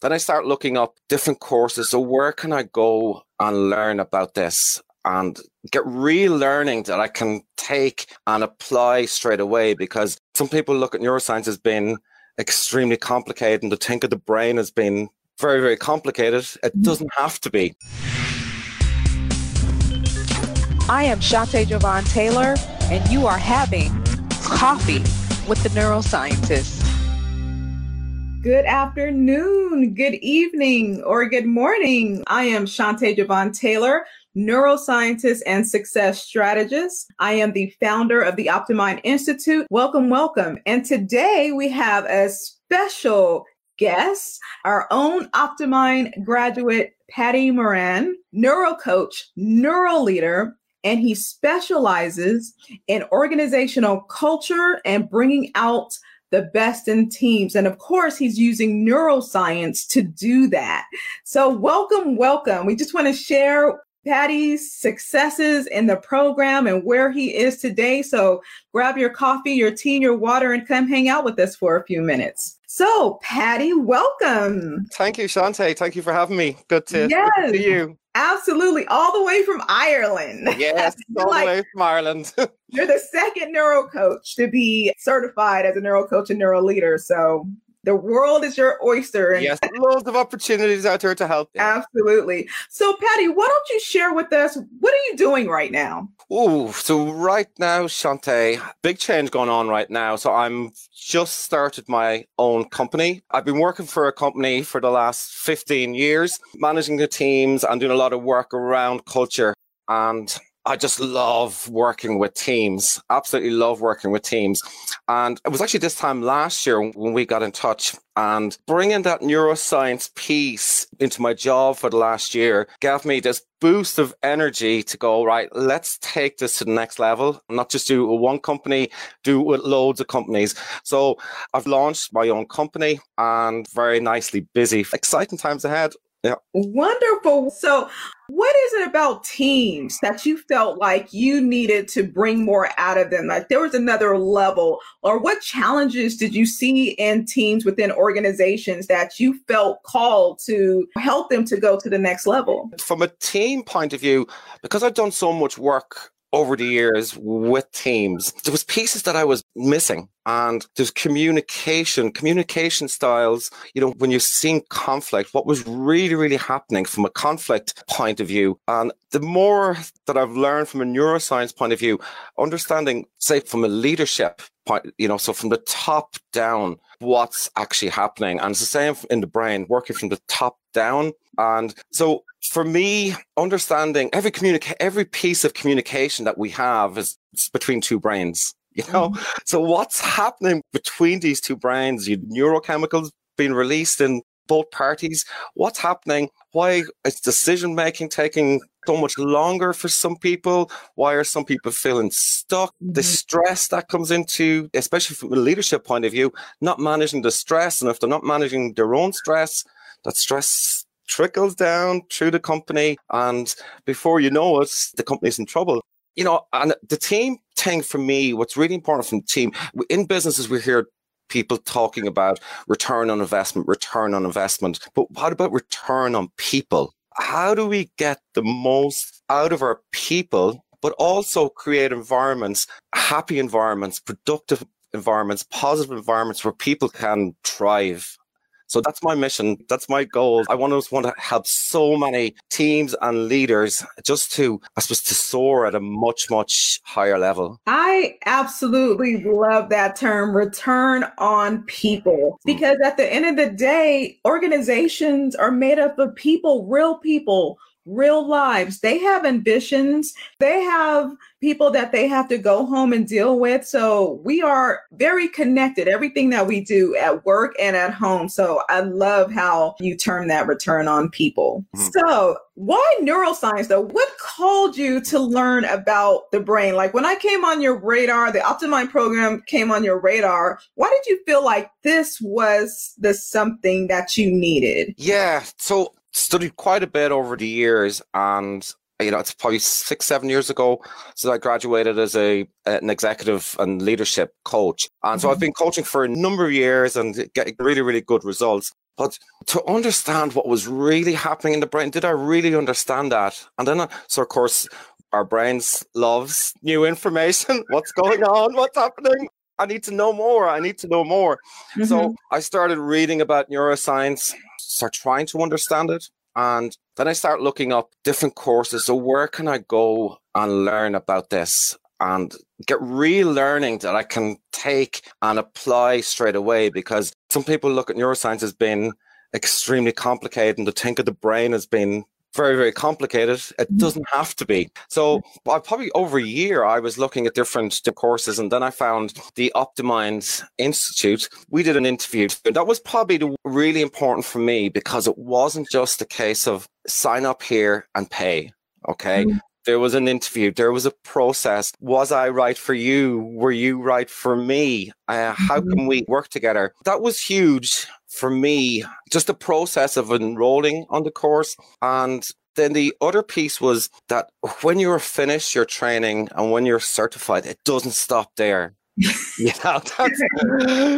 Then I start looking up different courses. So where can I go and learn about this? and get real learning that I can take and apply straight away because some people look at neuroscience as being extremely complicated and to think of the brain as being very, very complicated. It mm-hmm. doesn't have to be. I am Shante Javon Taylor, and you are having coffee with the neuroscientist. Good afternoon, good evening, or good morning. I am Shante Javon Taylor neuroscientist and success strategist. I am the founder of the Optimind Institute. Welcome, welcome. And today we have a special guest, our own Optimind graduate, Patty Moran, neuro coach, neuro leader, and he specializes in organizational culture and bringing out the best in teams. And of course, he's using neuroscience to do that. So, welcome, welcome. We just want to share Patty's successes in the program and where he is today. So grab your coffee, your tea, your water, and come hang out with us for a few minutes. So, Patty, welcome. Thank you, Shante. Thank you for having me. Good to, yes, good to see you. Absolutely. All the way from Ireland. Yes, all like, the way from Ireland. you're the second neuro coach to be certified as a neuro coach and neuro leader. So the world is your oyster. And yes, loads of opportunities out there to help. You. Absolutely. So, Patty, why don't you share with us what are you doing right now? Oh, so right now, Shante, big change going on right now. So I'm just started my own company. I've been working for a company for the last 15 years, managing the teams and doing a lot of work around culture. And I just love working with teams. Absolutely love working with teams. And it was actually this time last year when we got in touch and bringing that neuroscience piece into my job for the last year gave me this boost of energy to go, right, let's take this to the next level, not just do one company, do with loads of companies. So I've launched my own company and very nicely busy. Exciting times ahead. Yeah. Wonderful. So, what is it about teams that you felt like you needed to bring more out of them? Like there was another level, or what challenges did you see in teams within organizations that you felt called to help them to go to the next level? From a team point of view, because I've done so much work over the years with teams, there was pieces that I was missing. And there's communication, communication styles. You know, when you're seeing conflict, what was really, really happening from a conflict point of view. And the more that I've learned from a neuroscience point of view, understanding, say, from a leadership point, you know, so from the top down, what's actually happening. And it's the same in the brain, working from the top down. And so for me, understanding every communica- every piece of communication that we have is between two brains. You know, mm-hmm. so what's happening between these two brains? You neurochemicals being released in both parties. What's happening? Why is decision making taking so much longer for some people? Why are some people feeling stuck? Mm-hmm. The stress that comes into, especially from a leadership point of view, not managing the stress. And if they're not managing their own stress, that stress trickles down through the company. And before you know it, the company's in trouble. You know, and the team thing for me, what's really important from team in businesses, we hear people talking about return on investment, return on investment. But what about return on people? How do we get the most out of our people, but also create environments, happy environments, productive environments, positive environments where people can thrive so that's my mission. That's my goal. I want to want to help so many teams and leaders just to, I suppose, to soar at a much, much higher level. I absolutely love that term, return on people, hmm. because at the end of the day, organizations are made up of people, real people real lives. They have ambitions. They have people that they have to go home and deal with. So we are very connected, everything that we do at work and at home. So I love how you term that return on people. Mm-hmm. So why neuroscience though? What called you to learn about the brain? Like when I came on your radar, the Optimind program came on your radar. Why did you feel like this was the something that you needed? Yeah. So studied quite a bit over the years and you know, it's probably six, seven years ago. So I graduated as a an executive and leadership coach, and so mm-hmm. I've been coaching for a number of years and getting really, really good results. But to understand what was really happening in the brain, did I really understand that? And then, so of course, our brains loves new information. What's going on? What's happening? I need to know more. I need to know more. Mm-hmm. So I started reading about neuroscience, start trying to understand it. And then I start looking up different courses. So where can I go and learn about this and get real learning that I can take and apply straight away? Because some people look at neuroscience as being extremely complicated and to think of the brain as being very, very complicated. It mm. doesn't have to be. So probably over a year, I was looking at different courses and then I found the Optimind Institute. We did an interview. That was probably the really important for me because it wasn't just a case of sign up here and pay. Okay. Mm. There was an interview. There was a process. Was I right for you? Were you right for me? Uh, how mm-hmm. can we work together? That was huge for me, just the process of enrolling on the course. And then the other piece was that when you're finished your training and when you're certified, it doesn't stop there. you know, that's,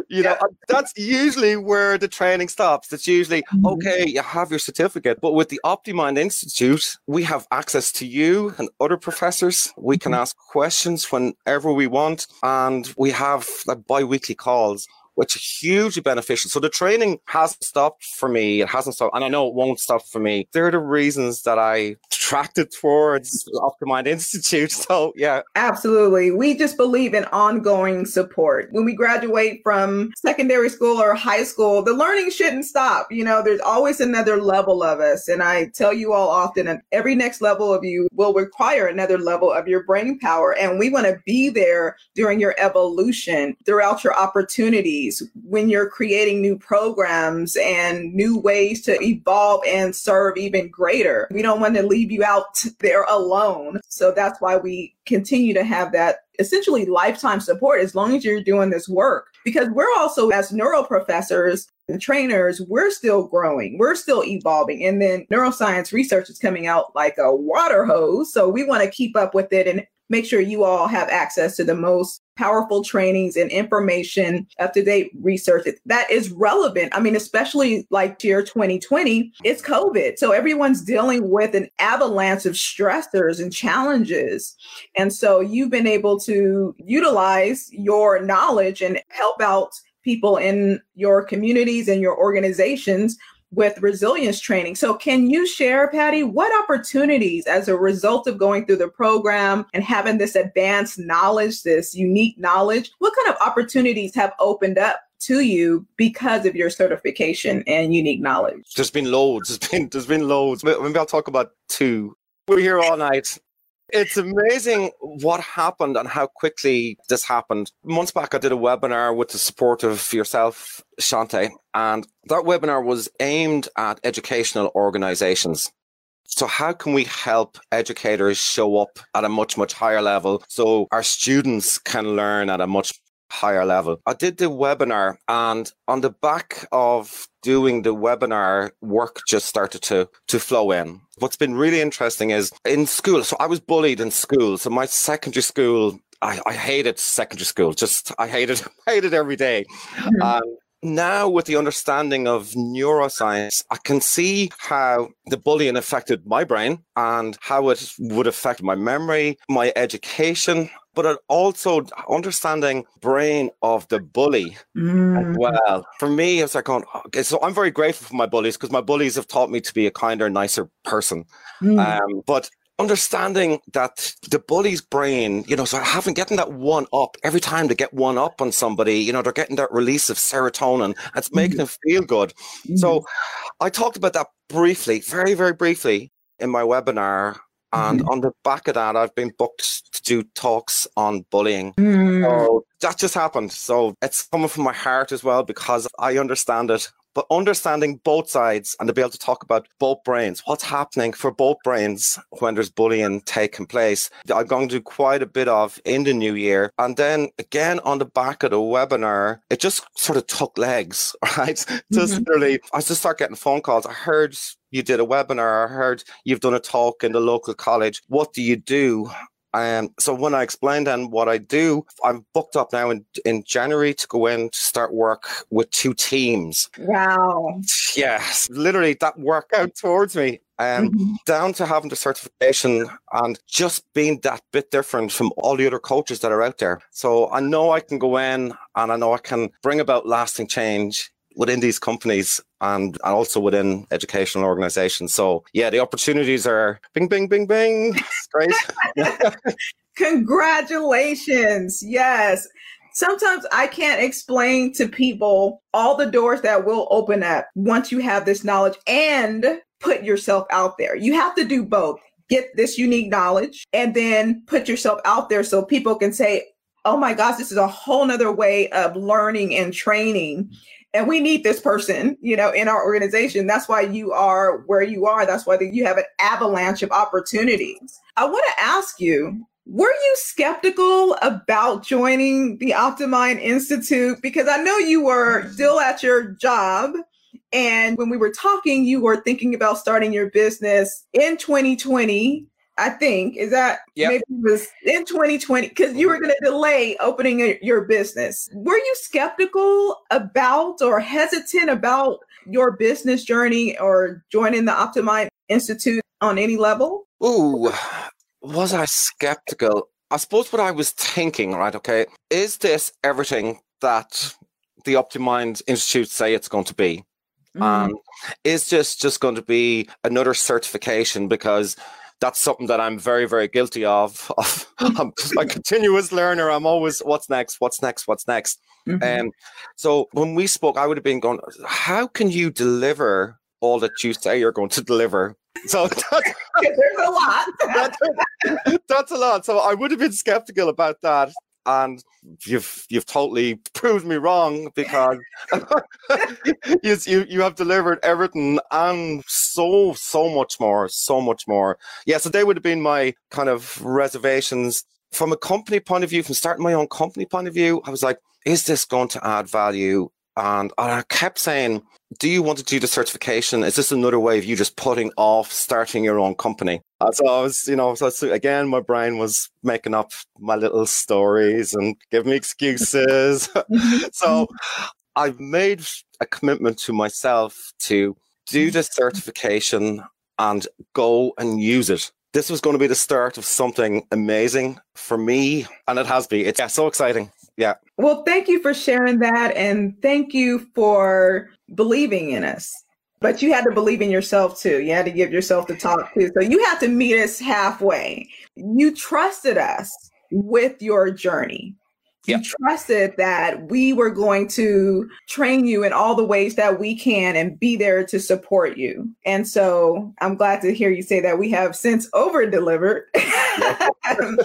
you know, that's usually where the training stops. It's usually, mm-hmm. okay, you have your certificate. But with the Optimind Institute, we have access to you and other professors. We can mm-hmm. ask questions whenever we want. And we have like bi-weekly calls which is hugely beneficial. So the training hasn't stopped for me. It hasn't stopped, and I know it won't stop for me. They're the reasons that I attracted towards Optimind Institute. So yeah. Absolutely. We just believe in ongoing support. When we graduate from secondary school or high school, the learning shouldn't stop. You know, there's always another level of us. And I tell you all often, and every next level of you will require another level of your brain power. And we want to be there during your evolution, throughout your opportunities when you're creating new programs and new ways to evolve and serve even greater. We don't want to leave you out there alone. So that's why we continue to have that essentially lifetime support as long as you're doing this work. Because we're also, as neuro professors, and trainers, we're still growing, we're still evolving. And then neuroscience research is coming out like a water hose. So we want to keep up with it and make sure you all have access to the most powerful trainings and information, up to date research that is relevant. I mean, especially like year 2020, it's COVID. So everyone's dealing with an avalanche of stressors and challenges. And so you've been able to utilize your knowledge and help out people in your communities and your organizations with resilience training. So, can you share, Patty, what opportunities as a result of going through the program and having this advanced knowledge, this unique knowledge, what kind of opportunities have opened up? To you because of your certification and unique knowledge. There's been loads. There's been there's been loads. Maybe I'll talk about two. We're here all night. It's amazing what happened and how quickly this happened. Months back, I did a webinar with the support of yourself, Shante, and that webinar was aimed at educational organizations. So, how can we help educators show up at a much, much higher level so our students can learn at a much higher level. I did the webinar and on the back of doing the webinar, work just started to, to flow in. What's been really interesting is in school. So I was bullied in school. So my secondary school, I, I hated secondary school. Just, I hated, hated every day. Mm-hmm. Um, now with the understanding of neuroscience, I can see how the bullying affected my brain and how it would affect my memory, my education, but also understanding brain of the bully mm. as well. For me, it's like going, okay, so I'm very grateful for my bullies because my bullies have taught me to be a kinder, nicer person. Mm. Um, but understanding that the bully's brain, you know, so having getting that one up every time they get one up on somebody, you know, they're getting that release of serotonin. It's making mm. them feel good. So I talked about that briefly, very, very briefly in my webinar and mm-hmm. on the back of that, I've been booked to do talks on bullying. Mm. So that just happened. So it's coming from my heart as well because I understand it. But understanding both sides and to be able to talk about both brains, what's happening for both brains when there's bullying taking place, I'm going to do quite a bit of in the new year. And then again on the back of the webinar, it just sort of took legs, right? Mm-hmm. Just literally, I just start getting phone calls. I heard you did a webinar. I heard you've done a talk in the local college. What do you do? Um, so when I explained then what I do, I'm booked up now in, in January to go in to start work with two teams. Wow. Yes, literally that work out towards me. Um, mm-hmm. down to having the certification and just being that bit different from all the other coaches that are out there. So I know I can go in and I know I can bring about lasting change within these companies and, and also within educational organizations. So yeah, the opportunities are bing, bing, bing, bing. It's great. Congratulations. Yes. Sometimes I can't explain to people all the doors that will open up once you have this knowledge and put yourself out there. You have to do both. Get this unique knowledge and then put yourself out there so people can say, oh my gosh, this is a whole nother way of learning and training. And we need this person, you know, in our organization. That's why you are where you are. That's why you have an avalanche of opportunities. I want to ask you, were you skeptical about joining the Optimind Institute? Because I know you were still at your job and when we were talking, you were thinking about starting your business in 2020. I think is that yep. maybe it was in 2020 because you were going to delay opening a, your business. Were you skeptical about or hesitant about your business journey or joining the Optimind Institute on any level? Ooh, was I skeptical? I suppose what I was thinking, right? Okay, is this everything that the Optimind Institute say it's going to be? Mm. Um, is just just going to be another certification because that's something that I'm very, very guilty of. I'm a continuous learner. I'm always, what's next? What's next? What's next? And mm-hmm. um, so when we spoke, I would have been going, how can you deliver all that you say you're going to deliver? So that's, there's a lot. that's, that's a lot. So I would have been skeptical about that and you've you've totally proved me wrong because you, you you have delivered everything and so so much more, so much more. Yeah, so they would have been my kind of reservations from a company point of view, from starting my own company point of view. I was like, is this going to add value? And I kept saying, do you want to do the certification? Is this another way of you just putting off starting your own company? Uh, so I was, you know, so again, my brain was making up my little stories and giving me excuses. so mm-hmm. I've made a commitment to myself to do mm-hmm. the certification and go and use it. This was going to be the start of something amazing for me, and it has been. It's yeah, so exciting. Yeah. Well, thank you for sharing that. And thank you for believing in us. But you had to believe in yourself too. You had to give yourself the talk too. So you had to meet us halfway. You trusted us with your journey. Yep. You trusted that we were going to train you in all the ways that we can and be there to support you. And so I'm glad to hear you say that we have since over delivered. and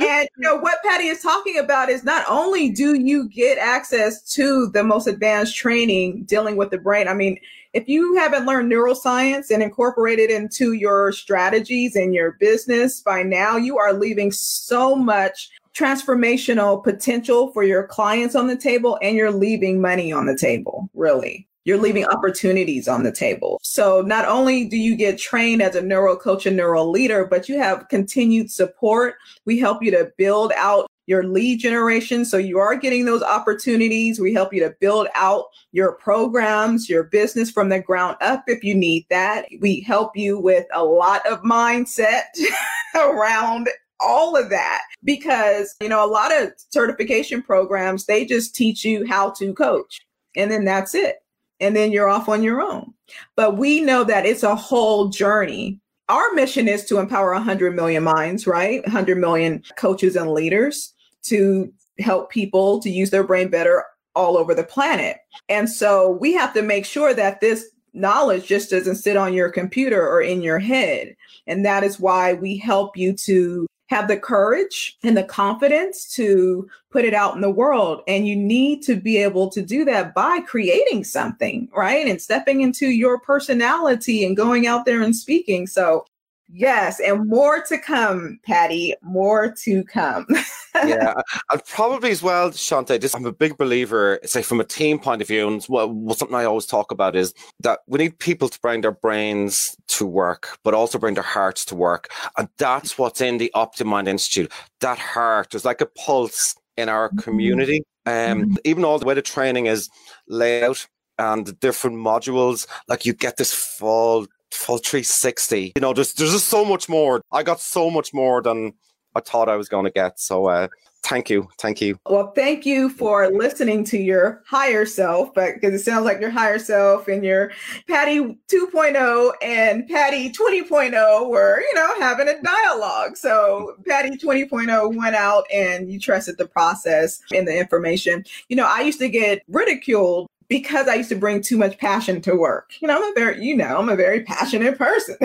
you know what Patty is talking about is not only do you get access to the most advanced training dealing with the brain. I mean, if you haven't learned neuroscience and incorporated into your strategies and your business by now, you are leaving so much transformational potential for your clients on the table and you're leaving money on the table, really. You're leaving opportunities on the table. So not only do you get trained as a neuro coach and neuro leader, but you have continued support. We help you to build out your lead generation. So you are getting those opportunities. We help you to build out your programs, your business from the ground up if you need that. We help you with a lot of mindset around all of that because, you know, a lot of certification programs, they just teach you how to coach and then that's it. And then you're off on your own. But we know that it's a whole journey. Our mission is to empower 100 million minds, right? 100 million coaches and leaders to help people to use their brain better all over the planet. And so we have to make sure that this knowledge just doesn't sit on your computer or in your head. And that is why we help you to have the courage and the confidence to put it out in the world. And you need to be able to do that by creating something, right? And stepping into your personality and going out there and speaking. So Yes, and more to come, Patty. More to come. yeah, and probably as well, Shante. This I'm a big believer. Say from a team point of view, and what, what something I always talk about is that we need people to bring their brains to work, but also bring their hearts to work, and that's what's in the Optimind Institute. That heart, is like a pulse in our mm-hmm. community. Um, mm-hmm. even all the way the training is laid out and the different modules, like you get this full full 360. You know, there's there's just so much more. I got so much more than I thought I was going to get. So uh, thank you, thank you. Well, thank you for listening to your higher self, but because it sounds like your higher self and your Patty 2.0 and Patty 20.0 were, you know, having a dialogue. So Patty 20.0 went out and you trusted the process and the information. You know, I used to get ridiculed because I used to bring too much passion to work. You know, I'm a very, you know, I'm a very passionate person.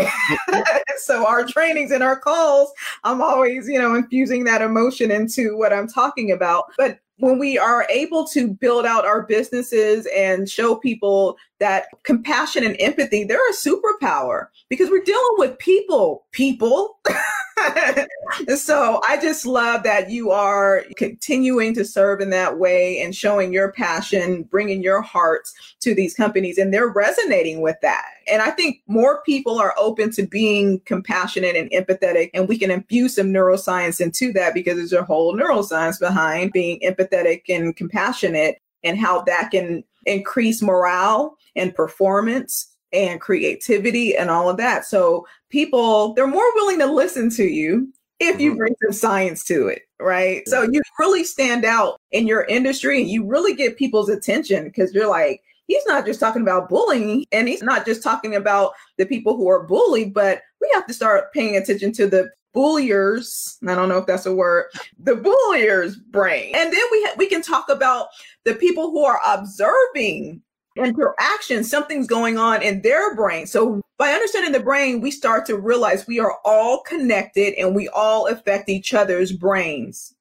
so our trainings and our calls, I'm always, you know, infusing that emotion into what I'm talking about. But when we are able to build out our businesses and show people that compassion and empathy, they're a superpower because we're dealing with people, people. so I just love that you are continuing to serve in that way and showing your passion, bringing your heart to these companies, and they're resonating with that. And I think more people are open to being compassionate and empathetic, and we can infuse some neuroscience into that because there's a whole neuroscience behind being empathetic and compassionate and how that can increase morale and performance and creativity and all of that. So people, they're more willing to listen to you if you mm-hmm. bring some science to it, right? So you really stand out in your industry and you really get people's attention because you're like, he's not just talking about bullying and he's not just talking about the people who are bullied, but we have to start paying attention to the bulliers. I don't know if that's a word, the bulliers brain. And then we ha- we can talk about the people who are observing interaction, something's going on in their brain. So by understanding the brain, we start to realize we are all connected and we all affect each other's brains.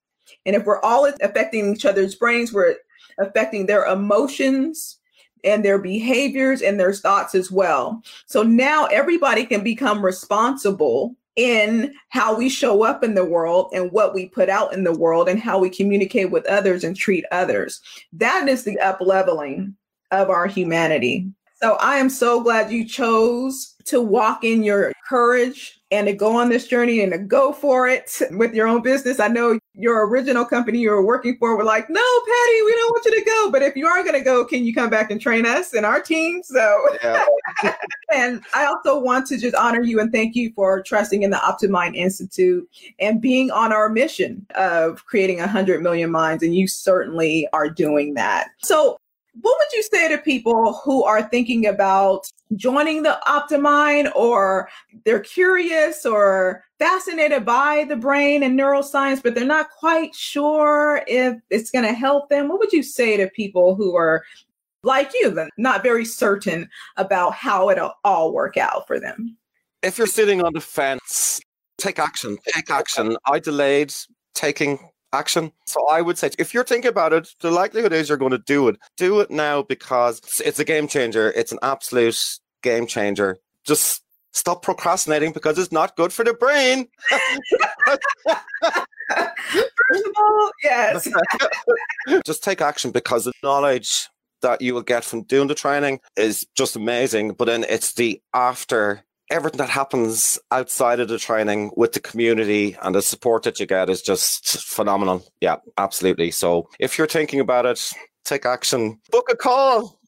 And if we're all affecting each other's brains, we're affecting their emotions and their behaviors and their thoughts as well. So now everybody can become responsible in how we show up in the world and what we put out in the world and how we communicate with others and treat others. That is the up leveling of our humanity. So I am so glad you chose to walk in your courage and to go on this journey and to go for it with your own business. I know your original company you were working for were like, no, Patty, we don't want you to go. But if you are going to go, can you come back and train us and our team? So, yeah. and I also want to just honor you and thank you for trusting in the Optimind Institute and being on our mission of creating 100 million minds. And you certainly are doing that. So, what would you say to people who are thinking about joining the Optimind or they're curious or fascinated by the brain and neuroscience, but they're not quite sure if it's going to help them? What would you say to people who are like you, not very certain about how it'll all work out for them? If you're sitting on the fence, take action. Take action. I delayed taking action. So I would say if you're thinking about it, the likelihood is you're going to do it. Do it now because it's a game changer. It's an absolute game changer. Just stop procrastinating because it's not good for the brain. First of all, yes. Just take action because the knowledge that you will get from doing the training is just amazing. But then it's the after everything that happens outside of the training with the community and the support that you get is just phenomenal. Yeah, absolutely. So if you're thinking about it, take action, book a call.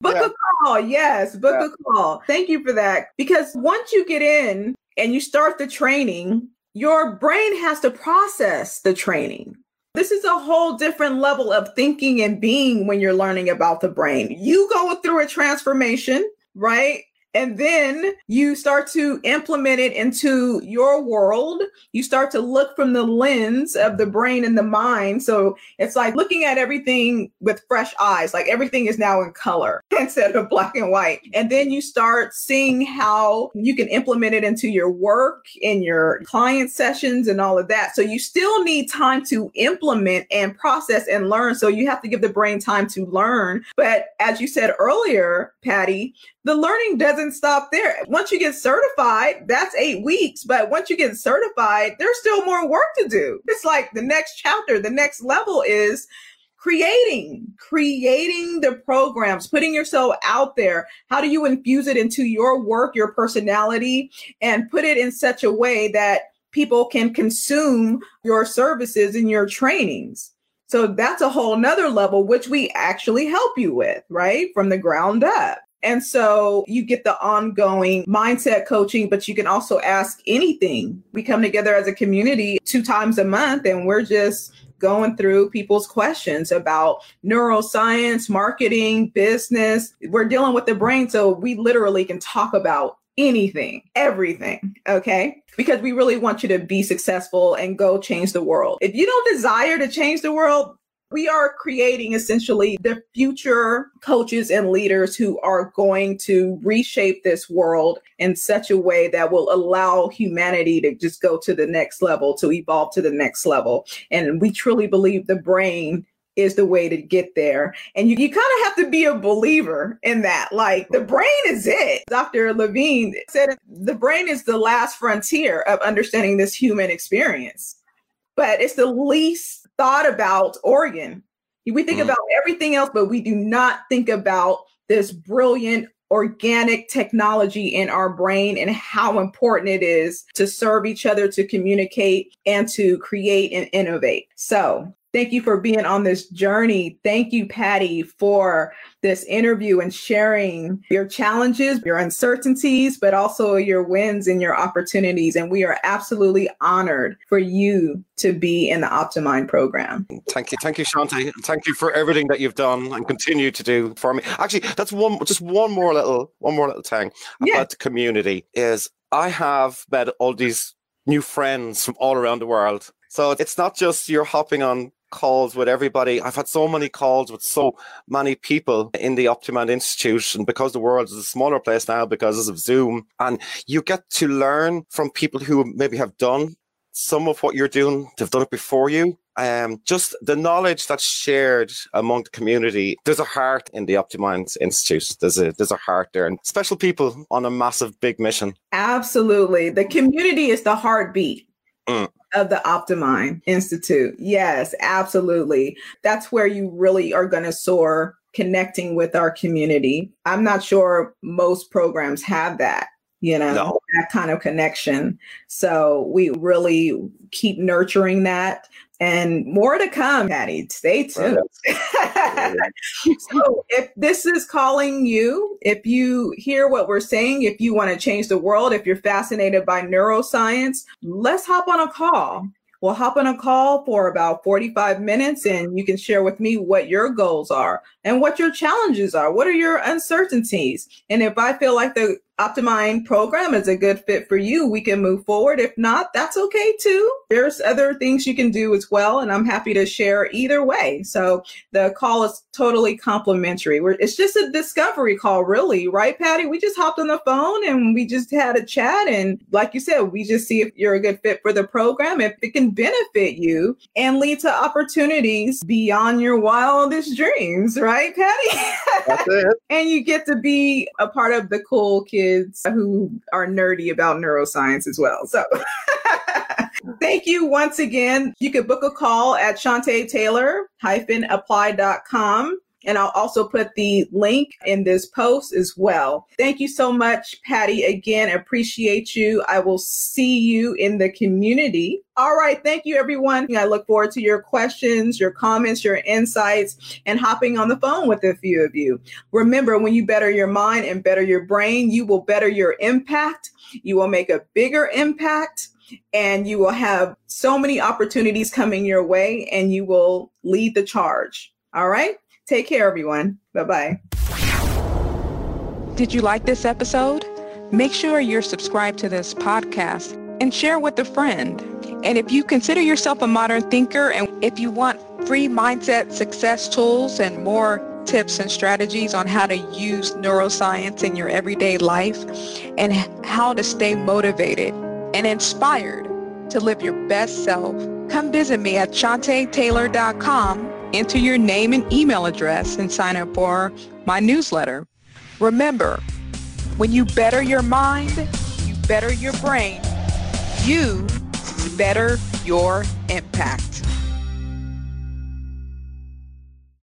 Book yeah. a call. Yes, book yeah. a call. Thank you for that. Because once you get in and you start the training, your brain has to process the training. This is a whole different level of thinking and being when you're learning about the brain. You go through a transformation, right? And then you start to implement it into your world. You start to look from the lens of the brain and the mind. So it's like looking at everything with fresh eyes, like everything is now in color instead of black and white. And then you start seeing how you can implement it into your work, in your client sessions, and all of that. So you still need time to implement and process and learn. So you have to give the brain time to learn. But as you said earlier, Patty, the learning doesn't stop there. Once you get certified, that's eight weeks. But once you get certified, there's still more work to do. It's like the next chapter, the next level is creating, creating the programs, putting yourself out there. How do you infuse it into your work, your personality, and put it in such a way that people can consume your services and your trainings? So that's a whole nother level, which we actually help you with, right? From the ground up. And so you get the ongoing mindset coaching, but you can also ask anything. We come together as a community two times a month and we're just going through people's questions about neuroscience, marketing, business. We're dealing with the brain. So we literally can talk about anything, everything. Okay. Because we really want you to be successful and go change the world. If you don't desire to change the world, we are creating essentially the future coaches and leaders who are going to reshape this world in such a way that will allow humanity to just go to the next level, to evolve to the next level. And we truly believe the brain is the way to get there. And you, you kind of have to be a believer in that. Like the brain is it. Dr. Levine said the brain is the last frontier of understanding this human experience, but it's the least thought about organ. We think mm. about everything else, but we do not think about this brilliant organic technology in our brain and how important it is to serve each other, to communicate, and to create and innovate. So, Thank you for being on this journey. Thank you, Patty, for this interview and sharing your challenges, your uncertainties, but also your wins and your opportunities. And we are absolutely honored for you to be in the Optimind program. Thank you. Thank you, Shante. Thank you for everything that you've done and continue to do for me. Actually, that's one just one more little one more little thing yeah. about the community is I have met all these new friends from all around the world. So it's not just you're hopping on calls with everybody. I've had so many calls with so many people in the Optimind Institute. And because the world is a smaller place now because of Zoom, and you get to learn from people who maybe have done some of what you're doing, they've done it before you. Um, just the knowledge that's shared among the community. There's a heart in the Optimind Institute. There's a there's a heart there, and special people on a massive big mission. Absolutely, the community is the heartbeat. Mm of the Optimind Institute. Yes, absolutely. That's where you really are going to soar connecting with our community. I'm not sure most programs have that, you know, no. that kind of connection. So we really keep nurturing that and more to come, Patty. Stay tuned. so, if this is calling you, if you hear what we're saying, if you want to change the world, if you're fascinated by neuroscience, let's hop on a call. We'll hop on a call for about 45 minutes and you can share with me what your goals are and what your challenges are. What are your uncertainties? And if I feel like the Optimind program is a good fit for you, we can move forward. If not, that's okay too. There's other things you can do as well, and I'm happy to share either way. So the call is totally complimentary. We're, it's just a discovery call, really, right, Patty? We just hopped on the phone and we just had a chat. And like you said, we just see if you're a good fit for the program, if it can benefit you and lead to opportunities beyond your wildest dreams, right, Patty? And you get to be a part of the cool kids kids who are nerdy about neuroscience as well. So thank you once again. You can book a call at Shantae Taylor apply.com. And I'll also put the link in this post as well. Thank you so much, Patty. Again, appreciate you. I will see you in the community. All right. Thank you, everyone. I look forward to your questions, your comments, your insights, and hopping on the phone with a few of you. Remember, when you better your mind and better your brain, you will better your impact. You will make a bigger impact and you will have so many opportunities coming your way and you will lead the charge. All right. Take care, everyone. Bye bye. Did you like this episode? Make sure you're subscribed to this podcast and share with a friend. And if you consider yourself a modern thinker and if you want free mindset success tools and more tips and strategies on how to use neuroscience in your everyday life and how to stay motivated and inspired to live your best self, come visit me at shantaetaylor.com enter your name and email address and sign up for my newsletter. Remember, When you better your mind, you better your brain, you better your impact.